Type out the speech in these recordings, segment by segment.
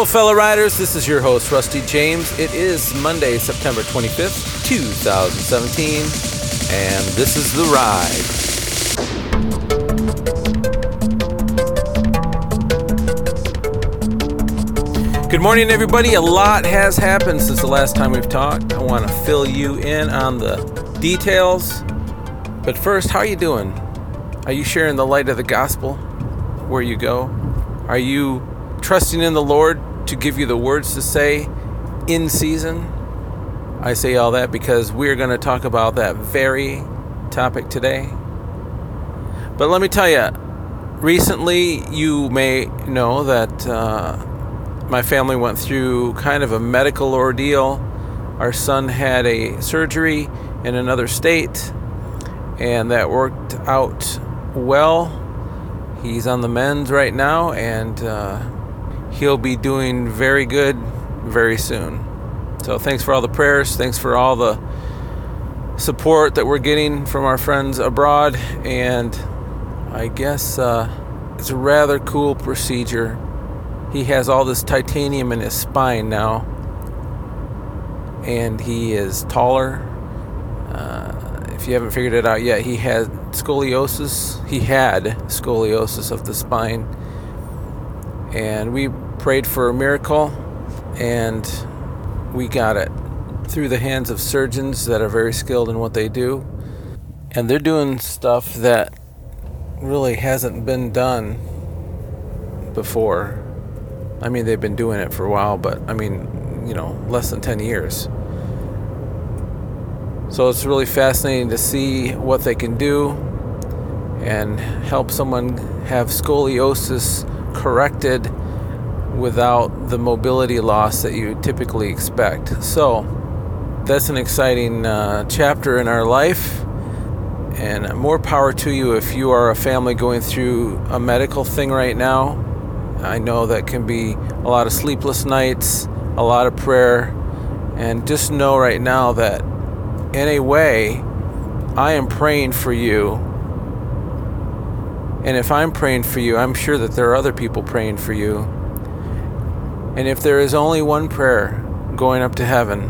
Hello, fellow riders. This is your host, Rusty James. It is Monday, September 25th, 2017, and this is The Ride. Good morning, everybody. A lot has happened since the last time we've talked. I want to fill you in on the details. But first, how are you doing? Are you sharing the light of the gospel where you go? Are you trusting in the Lord to give you the words to say in season? I say all that because we're going to talk about that very topic today. But let me tell you, recently you may know that uh, my family went through kind of a medical ordeal. Our son had a surgery in another state, and that worked out well. He's on the mend right now, and uh, he'll be doing very good very soon. So, thanks for all the prayers. Thanks for all the support that we're getting from our friends abroad. And I guess uh, it's a rather cool procedure. He has all this titanium in his spine now, and he is taller. Uh, if you haven't figured it out yet, he had scoliosis. He had scoliosis of the spine. And we prayed for a miracle, and we got it through the hands of surgeons that are very skilled in what they do. And they're doing stuff that really hasn't been done before. I mean, they've been doing it for a while, but I mean, you know, less than 10 years. So it's really fascinating to see what they can do and help someone have scoliosis corrected without the mobility loss that you typically expect. So that's an exciting uh, chapter in our life. And more power to you if you are a family going through a medical thing right now. I know that can be a lot of sleepless nights, a lot of prayer, and just know right now that in a way, I am praying for you. And if I'm praying for you, I'm sure that there are other people praying for you. And if there is only one prayer going up to heaven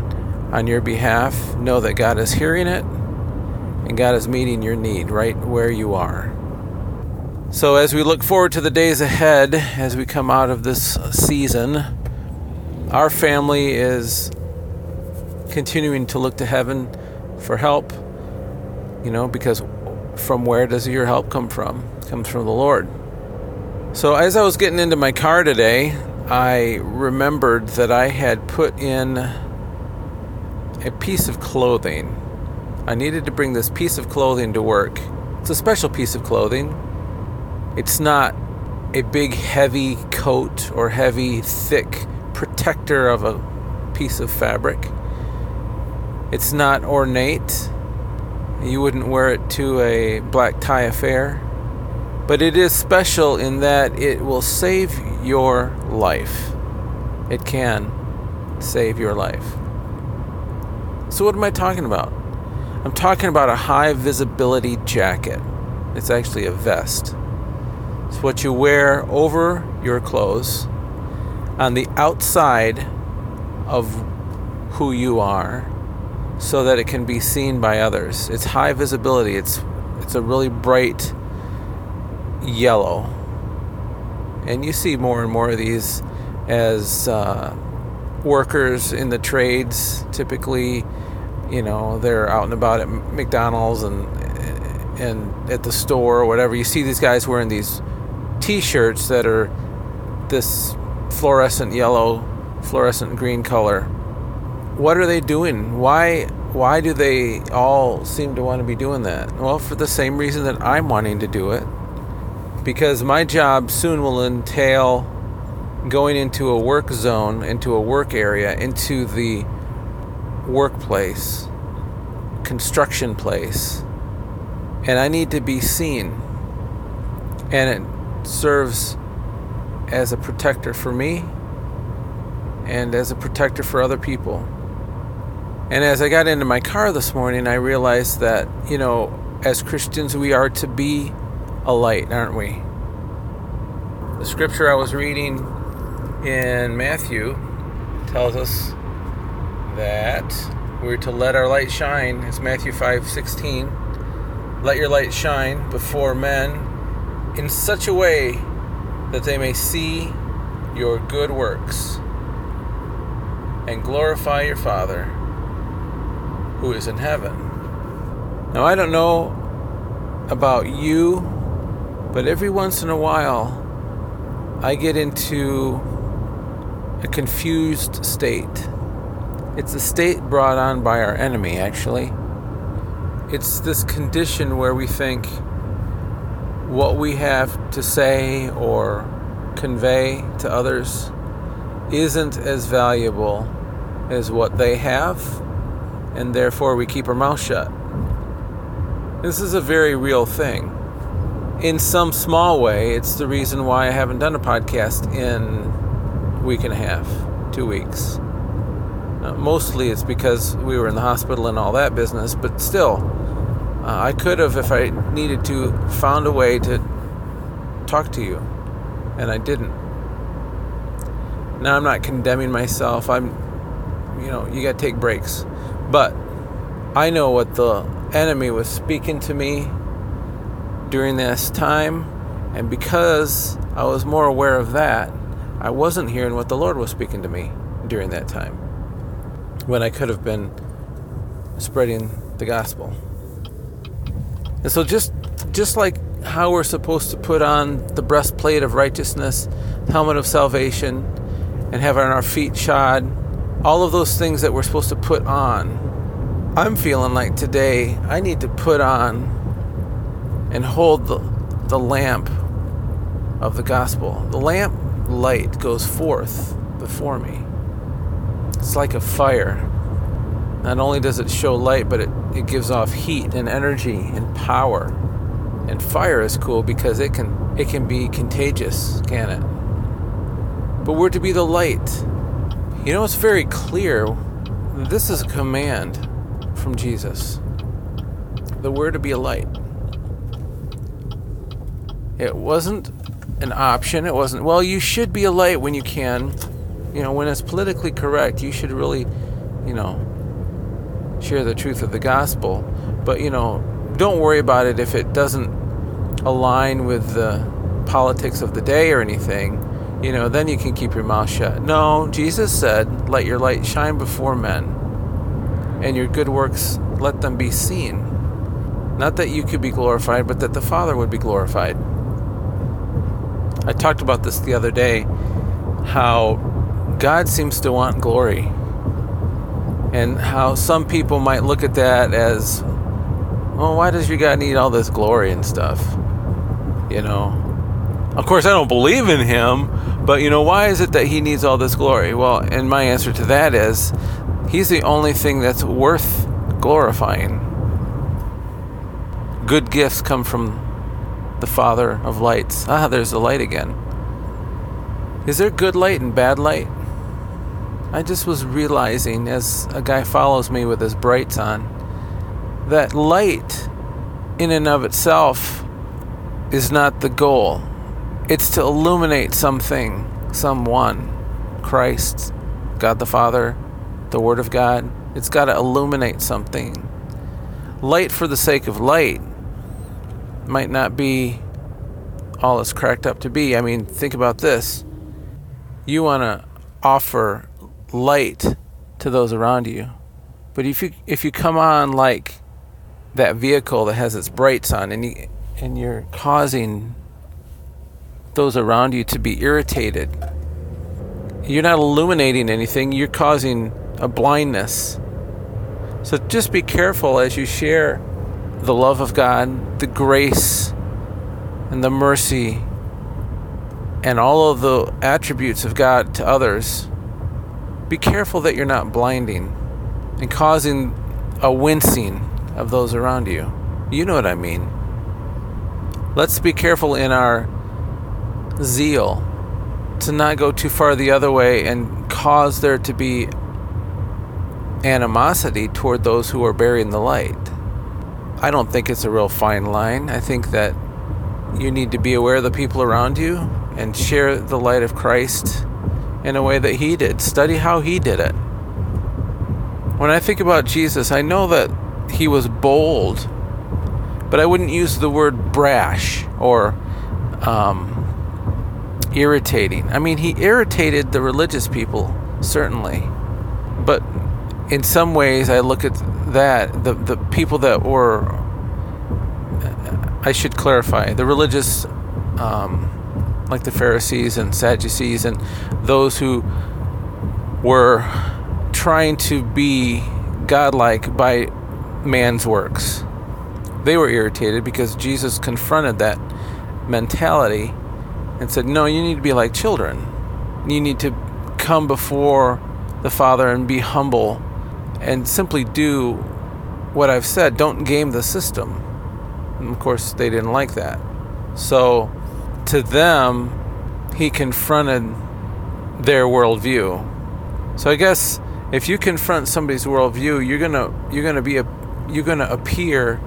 on your behalf, know that God is hearing it and God is meeting your need right where you are. So, as we look forward to the days ahead, as we come out of this season, our family is continuing to look to heaven for help, you know, because from where does your help come from? Comes from the Lord. So, as I was getting into my car today, I remembered that I had put in a piece of clothing. I needed to bring this piece of clothing to work. It's a special piece of clothing. It's not a big, heavy coat or heavy, thick protector of a piece of fabric. It's not ornate. You wouldn't wear it to a black tie affair. But it is special in that it will save your life. It can save your life. So, what am I talking about? I'm talking about a high visibility jacket. It's actually a vest. It's what you wear over your clothes on the outside of who you are so that it can be seen by others. It's high visibility. It's it's a really bright yellow. And you see more and more of these as uh, workers in the trades. Typically you know they're out and about at McDonald's and and at the store or whatever. You see these guys wearing these t-shirts that are this fluorescent yellow fluorescent green color. What are they doing? Why why do they all seem to want to be doing that? Well for the same reason that I'm wanting to do it because my job soon will entail going into a work zone into a work area into the workplace, construction place, and I need to be seen. And it serves as a protector for me and as a protector for other people. And as I got into my car this morning, I realized that, you know, as Christians, we are to be a light, aren't we? The scripture I was reading in Matthew tells us that we're to let our light shine. It's Matthew 5 16. Let your light shine before men in such a way that they may see your good works and glorify your Father who is in heaven. Now, I don't know about you, but every once in a while I get into a confused state. It's a state brought on by our enemy, actually. It's this condition where we think what we have to say or convey to others isn't as valuable as what they have, and therefore we keep our mouth shut. This is a very real thing. In some small way, it's the reason why I haven't done a podcast in week and a half, two weeks. Uh, mostly it's because we were in the hospital and all that business, but still, uh, I could have, if I needed to, found a way to talk to you, and I didn't. Now I'm not condemning myself. I'm, you know, you got to take breaks, but I know what the enemy was speaking to me during this time, and because I was more aware of that, I wasn't hearing what the Lord was speaking to me during that time when I could have been spreading the gospel. And so just just like how we're supposed to put on the breastplate of righteousness, helmet of salvation, and have on our feet shod, all of those things that we're supposed to put on. I'm feeling like today I need to put on and hold the, the lamp of the gospel. The lamp light goes forth before me. It's like a fire. Not only does it show light, but it, it gives off heat and energy and power. And fire is cool because it can it can be contagious, can it? But we're to be the light. You know, it's very clear. This is a command from Jesus. That we're to be a light. It wasn't an option. It wasn't, well, you should be a light when you can you know, when it's politically correct, you should really, you know, share the truth of the gospel. But, you know, don't worry about it if it doesn't align with the politics of the day or anything. You know, then you can keep your mouth shut. No, Jesus said, Let your light shine before men, and your good works let them be seen. Not that you could be glorified, but that the Father would be glorified. I talked about this the other day how God seems to want glory. And how some people might look at that as, well, why does your God need all this glory and stuff? You know? Of course, I don't believe in him, but you know, why is it that he needs all this glory? Well, and my answer to that is, he's the only thing that's worth glorifying. Good gifts come from the Father of lights. Ah, there's the light again. Is there good light and bad light? I just was realizing as a guy follows me with his brights on that light in and of itself is not the goal. It's to illuminate something, someone, Christ, God the Father, the Word of God. It's got to illuminate something. Light for the sake of light might not be all it's cracked up to be. I mean, think about this. You want to offer light to those around you. But if you if you come on like that vehicle that has its brights on and you and you're causing those around you to be irritated, you're not illuminating anything, you're causing a blindness. So just be careful as you share the love of God, the grace and the mercy and all of the attributes of God to others be careful that you're not blinding and causing a wincing of those around you. You know what I mean. Let's be careful in our zeal to not go too far the other way and cause there to be animosity toward those who are bearing the light. I don't think it's a real fine line. I think that you need to be aware of the people around you and share the light of Christ in a way that he did. Study how he did it. When I think about Jesus, I know that he was bold, but I wouldn't use the word brash or um, irritating. I mean, he irritated the religious people, certainly. But in some ways, I look at that, the, the people that were, I should clarify, the religious, um, like the Pharisees and Sadducees, and those who were trying to be godlike by man's works. They were irritated because Jesus confronted that mentality and said, No, you need to be like children. You need to come before the Father and be humble and simply do what I've said. Don't game the system. And of course, they didn't like that. So, to them, he confronted their worldview. So, I guess if you confront somebody's worldview, you're gonna you're gonna be a you're gonna appear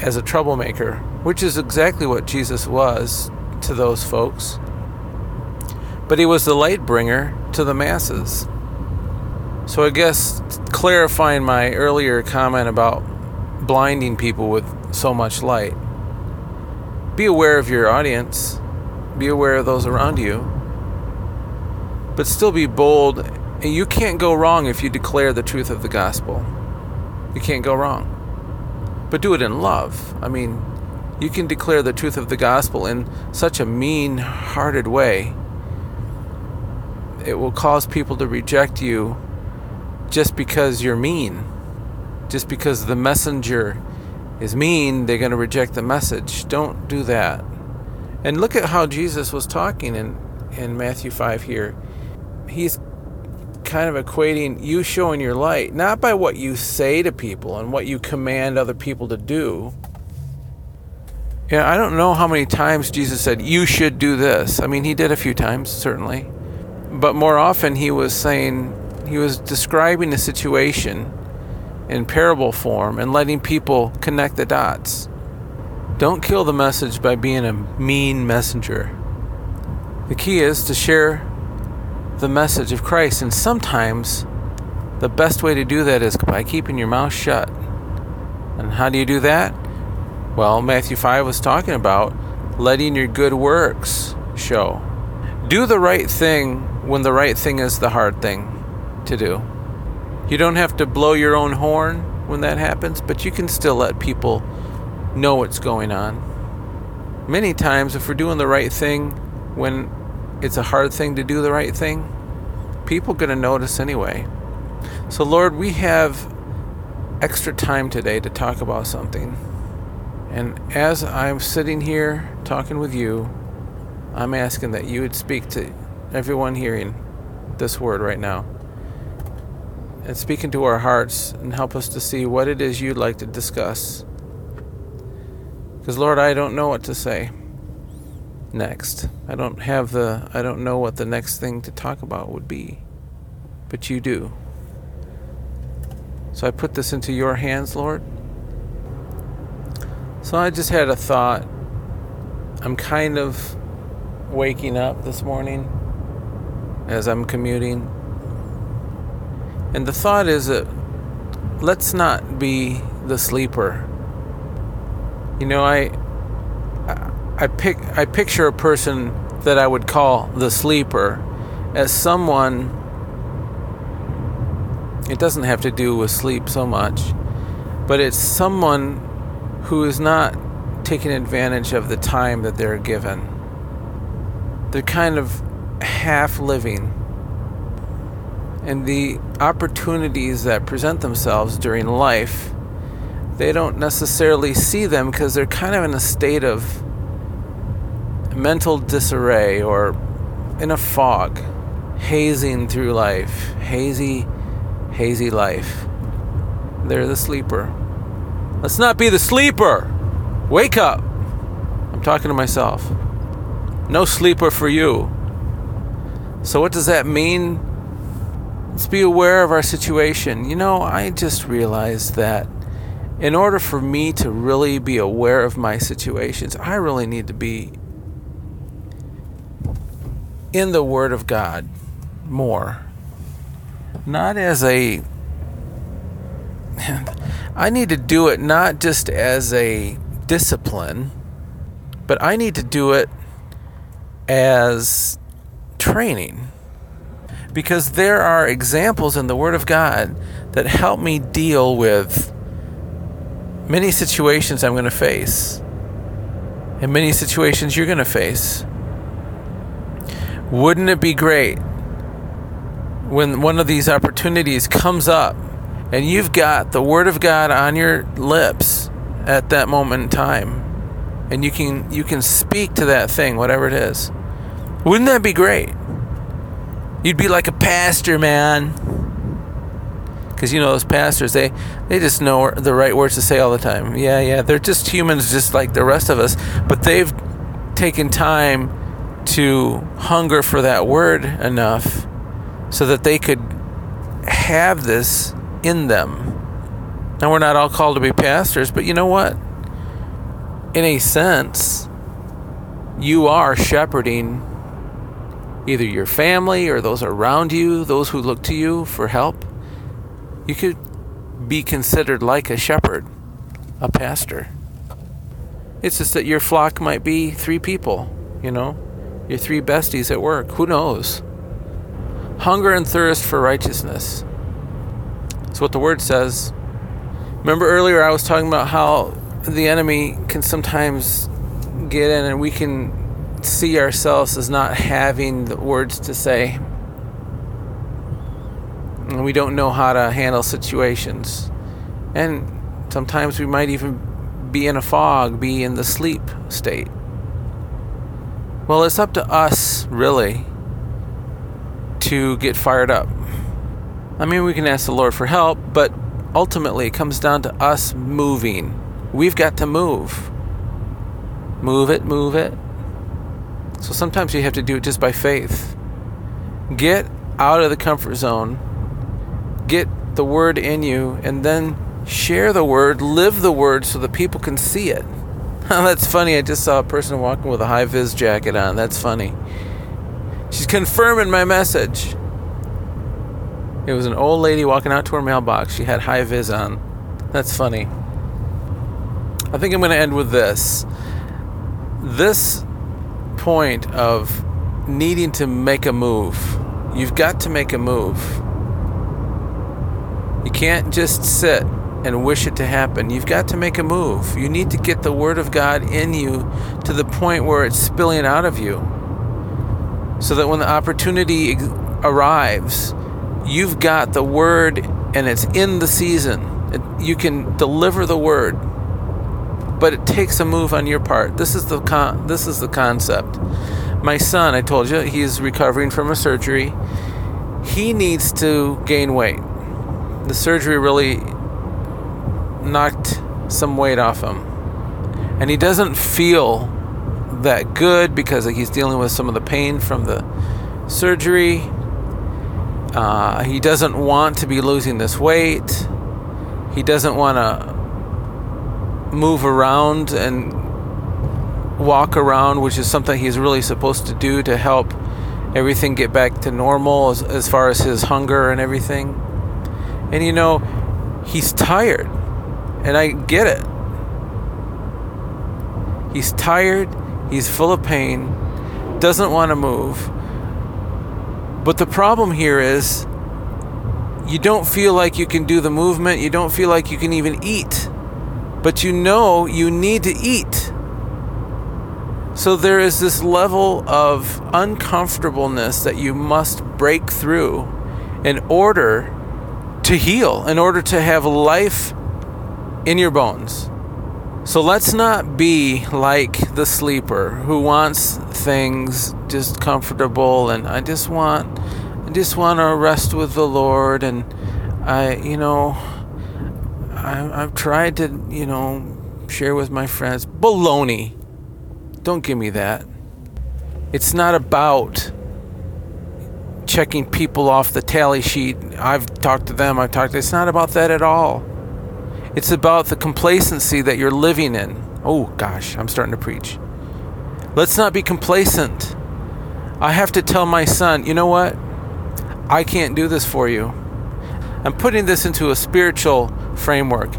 as a troublemaker, which is exactly what Jesus was to those folks. But he was the light bringer to the masses. So I guess clarifying my earlier comment about blinding people with so much light. Be aware of your audience, be aware of those around you, but still be bold. And you can't go wrong if you declare the truth of the gospel. You can't go wrong. But do it in love. I mean, you can declare the truth of the gospel in such a mean hearted way. It will cause people to reject you just because you're mean. Just because the messenger is mean, they're going to reject the message. Don't do that. And look at how Jesus was talking in, in Matthew 5 here. He's kind of equating you showing your light, not by what you say to people and what you command other people to do. Yeah, I don't know how many times Jesus said, You should do this. I mean, he did a few times, certainly. But more often, he was saying, he was describing a situation in parable form and letting people connect the dots. Don't kill the message by being a mean messenger. The key is to share the message of Christ, and sometimes the best way to do that is by keeping your mouth shut. And how do you do that? Well, Matthew 5 was talking about letting your good works show. Do the right thing when the right thing is the hard thing to do. You don't have to blow your own horn when that happens, but you can still let people know what's going on. Many times, if we're doing the right thing when it's a hard thing to do the right thing, people going to notice anyway. So, Lord, we have extra time today to talk about something. And as I'm sitting here talking with you, I'm asking that you would speak to everyone hearing this word right now and speak into our hearts and help us to see what it is you'd like to discuss. Because, Lord, I don't know what to say next. I don't have the, I don't know what the next thing to talk about would be. But you do. So I put this into your hands, Lord. So I just had a thought. I'm kind of waking up this morning as I'm commuting and the thought is that let's not be the sleeper. You know, I I pick I picture a person that I would call the sleeper as someone it doesn't have to do with sleep so much, but it's someone who is not taking advantage of the time that they're given. They're kind of half living and the opportunities that present themselves during life, they don't necessarily see them because they're kind of in a state of mental disarray or in a fog, hazing through life, hazy, hazy life. They're the sleeper. Let's not be the sleeper. Wake up. I'm talking to myself. No sleeper for you. So, what does that mean? Let's be aware of our situation. You know, I just realized that in order for me to really be aware of my situations, I really need to be in the Word of God. more. Not as a. I need to do it not just as a discipline, but I need to do it as training. Because there are examples in the Word of God that help me deal with many situations I'm going to face, and many situations you're going to face. Wouldn't it be great when one of these opportunities comes up and you've got the Word of God on your lips at that moment in time? and you can you can speak to that thing whatever it is wouldn't that be great you'd be like a pastor man. Because you know those pastors they they just know the right words to say all the time. Yeah yeah they're just humans just like the rest of us but they've taken time to hunger for that word enough so that they could have this in them. Now we're not all called to be pastors but you know what? In a sense, you are shepherding either your family or those around you, those who look to you for help. You could be considered like a shepherd, a pastor. It's just that your flock might be three people, you know, your three besties at work. Who knows? Hunger and thirst for righteousness. That's what the word says. Remember earlier I was talking about how the enemy can sometimes get in and we can see ourselves as not having the words to say. And we don't know how to handle situations. And sometimes we might even be in a fog, be in the sleep state. Well, it's up to us, really, to get fired up. I mean, we can ask the Lord for help, but ultimately it comes down to us moving We've got to move. Move it, move it. So sometimes you have to do it just by faith. Get out of the comfort zone, get the word in you, and then share the word, live the word so that people can see it. That's funny. I just saw a person walking with a high vis jacket on. That's funny. She's confirming my message. It was an old lady walking out to her mailbox. She had high vis on. That's funny. I think I'm going to end with this. This point of needing to make a move. You've got to make a move. You can't just sit and wish it to happen. You've got to make a move. You need to get the Word of God in you to the point where it's spilling out of you. So that when the opportunity arrives, you've got the Word and it's in the season. You can deliver the Word but it takes a move on your part. This is the con- this is the concept. My son, I told you, he's recovering from a surgery. He needs to gain weight. The surgery really knocked some weight off him. And he doesn't feel that good because he's dealing with some of the pain from the surgery. Uh, he doesn't want to be losing this weight. He doesn't want to move around and walk around, which is something he's really supposed to do to help everything get back to normal as, as far as his hunger and everything. And you know, he's tired, and I get it. He's tired, he's full of pain, doesn't want to move. But the problem here is you don't feel like you can do the movement, you don't feel like you can even eat but you know you need to eat. So there is this level of uncomfortableness that you must break through in order to heal, in order to have life in your bones. So let's not be like the sleeper who wants things just comfortable and I just want I just want to rest with the Lord and I you know I, I've tried to, you know, share with my friends. Baloney. Don't give me that. It's not about checking people off the tally sheet. I've talked to them, I've talked to, it's not about that at all. It's about the complacency that you're living in. Oh gosh, I'm starting to preach. Let's not be complacent. I have to tell my son, you know what? I can't do this for you. I'm putting this into a spiritual framework.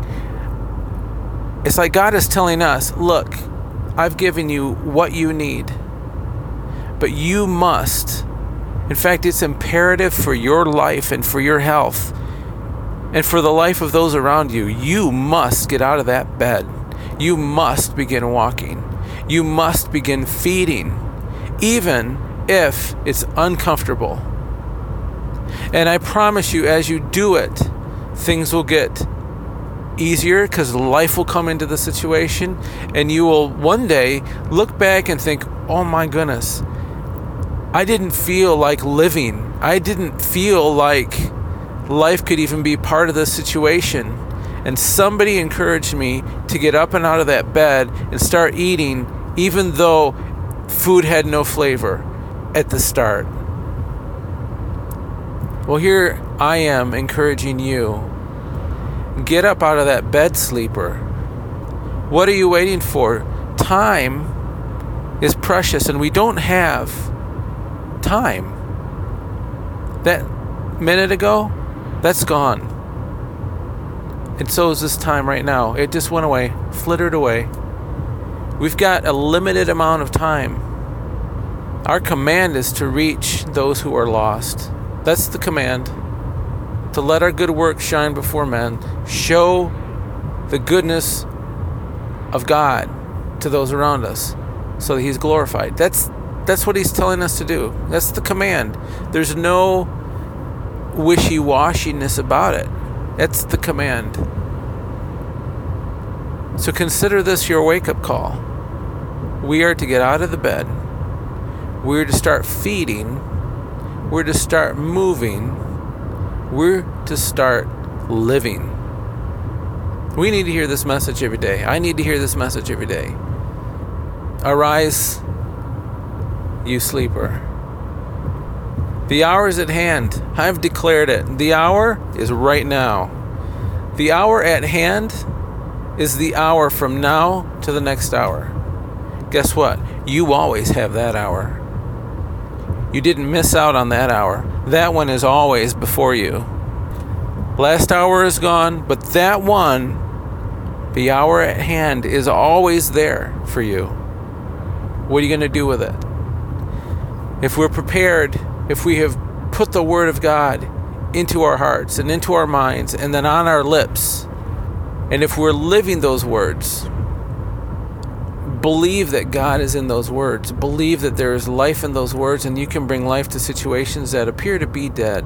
It's like God is telling us, look, I've given you what you need, but you must. In fact, it's imperative for your life and for your health and for the life of those around you. You must get out of that bed. You must begin walking. You must begin feeding, even if it's uncomfortable. And I promise you, as you do it, things will get easier because life will come into the situation, and you will one day look back and think, oh my goodness, I didn't feel like living. I didn't feel like life could even be part of this situation. And somebody encouraged me to get up and out of that bed and start eating, even though food had no flavor at the start. Well, here I am encouraging you get up out of that bed, sleeper. What are you waiting for? Time is precious, and we don't have time. That minute ago, that's gone. And so is this time right now. It just went away, flittered away. We've got a limited amount of time. Our command is to reach those who are lost. That's the command. To let our good works shine before men, show the goodness of God to those around us so that he's glorified. That's that's what he's telling us to do. That's the command. There's no wishy-washiness about it. That's the command. So consider this your wake-up call. We are to get out of the bed. We're to start feeding we're to start moving. We're to start living. We need to hear this message every day. I need to hear this message every day. Arise, you sleeper. The hour is at hand. I've declared it. The hour is right now. The hour at hand is the hour from now to the next hour. Guess what? You always have that hour. You didn't miss out on that hour. That one is always before you. Last hour is gone, but that one, the hour at hand, is always there for you. What are you going to do with it? If we're prepared, if we have put the Word of God into our hearts and into our minds and then on our lips, and if we're living those words, believe that God is in those words. Believe that there is life in those words and you can bring life to situations that appear to be dead.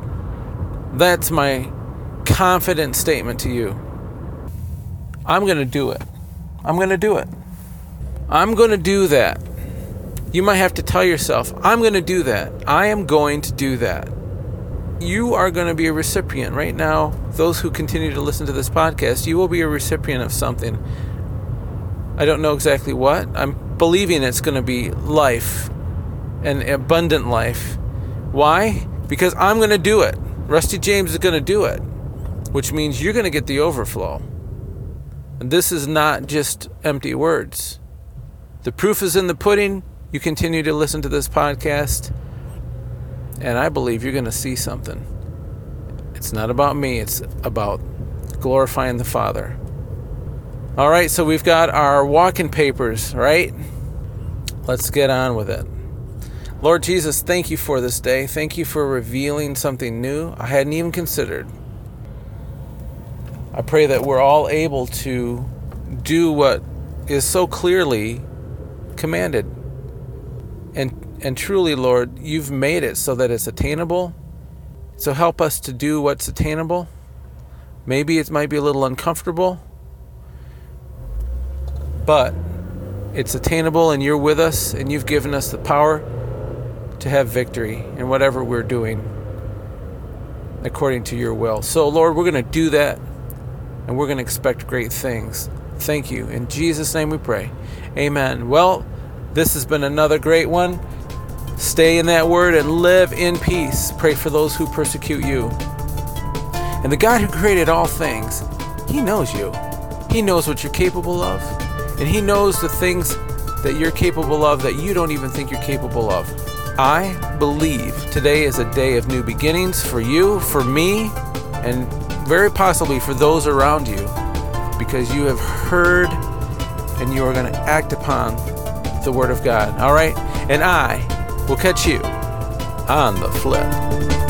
That's my confident statement to you. I'm going to do it. I'm going to do it. I'm going to do that. You might have to tell yourself, I'm going to do that. I am going to do that. You are going to be a recipient right now. Those who continue to listen to this podcast, you will be a recipient of something I don't know exactly what. I'm believing it's going to be life, an abundant life. Why? Because I'm going to do it. Rusty James is going to do it, which means you're going to get the overflow. And this is not just empty words. The proof is in the pudding. You continue to listen to this podcast, and I believe you're going to see something. It's not about me, it's about glorifying the Father. All right, so we've got our walking papers, right? Let's get on with it. Lord Jesus, thank you for this day. Thank you for revealing something new I hadn't even considered. I pray that we're all able to do what is so clearly commanded. And and truly, Lord, you've made it so that it's attainable. So help us to do what's attainable. Maybe it might be a little uncomfortable but it's attainable and you're with us and you've given us the power to have victory in whatever we're doing according to your will. So, Lord, we're going to do that and we're going to expect great things. Thank you. In Jesus' name we pray. Amen. Well, this has been another great one. Stay in that word and live in peace. Pray for those who persecute you. And the God who created all things, He knows you. He knows what you're capable of. And He knows the things that you're capable of that you don't even think you're capable of. I believe today is a day of new beginnings for you, for me, and very possibly for those around you because you have heard and you are going to act upon the Word of God. All right? And I will catch you on the flip.